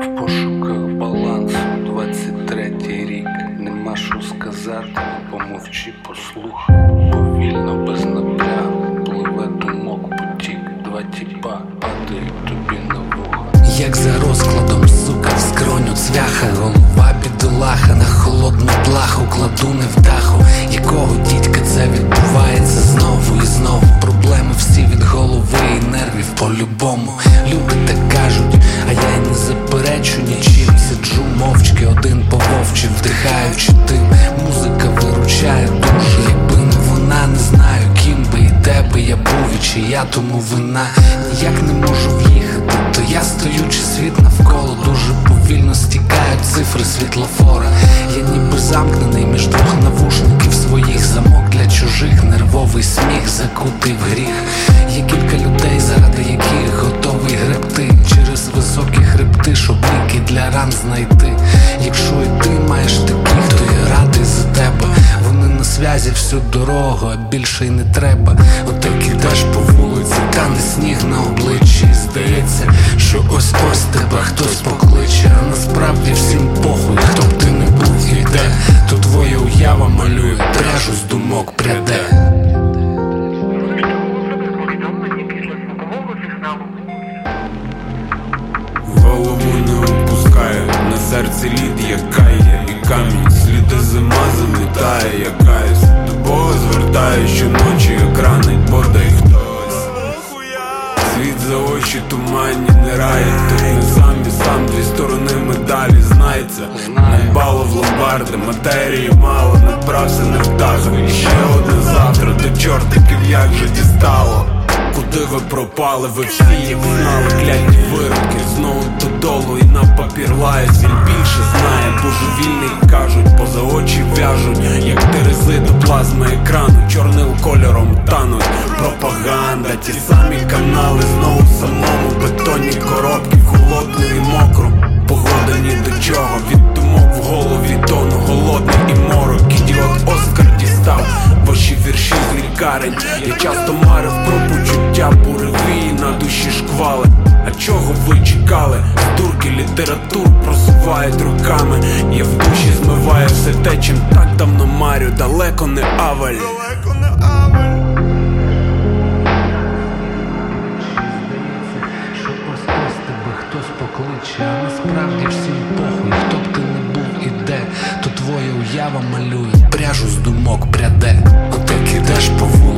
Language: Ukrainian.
В пошуках балансу 23 рік. Нема що сказати, помовчи, послухай. Повільно, без напрягу, пливе думок потік. Два тіпа падають тобі на вуха. Як за розкладом, сука, в скроню цвяха, голова бідолаха на холодну плаху, кладу даху, якого дідька це відбувається по-любому. Люди так кажуть, а я й не заперечу нічим. Сиджу мовчки, один по вовчі, вдихаючи дим. Музика виручає душу, якби не вона, не знаю, ким би і де би я був, і чия тому вина. Ніяк не можу в'їхати, то я стою, чи світ навколо дуже повільно стікають цифри світлофора. Я ніби замкнений між двох навушників своїх замок для чужих, нервовий сміх закутий в гріх. Ран знайти. Якщо і ти маєш таких, то я радий за тебе. Вони на зв'язі всю дорогу, а більше й не треба. Отак ідеш по вулиці, тане сніг на обличчі. І Здається, що ось ось тебе хтось покличе. А насправді всім похуй, хто б ти не був і де, то твоя уява малює пряжу з думок пряде. Голову серці лід як кає і камінь, сліди зима замітає, я каюсь До Бога звертаю щоночі, як ранить бодай хтось. Світ за очі туманні не раять Тут не сам сам дві сторони медалі знається. Не бало в ломбарди, матерії мало, набрався не вдахав І ще одне завтра, до чортиків як же дістало. Куди ви пропали, ви всі як знали, кляті вироки Знову додолу папір лають Він більше знає, божевільний кажуть, поза очі в'яжуть, як терези до плазми екрану, чорним кольором тануть. Пропаганда, ті самі канали, знову самому бетонні коробки, в холодну і мокру Погода ні до чого, від думок в голові тону голодний і морок. Ідіот Оскар дістав ваші вірші з лікарень. Я часто марив про почуття буревії на душі шквали. А чого ви літератур просувають руками. Я в душі змиваю все те, чим так давно марю, далеко не аваль. Що ось тебе хтось покличе, а насправді всім похуй, хто б ти не був і де, то твоя уява малює пряжу з думок пряде. Отак ідеш по вулиці,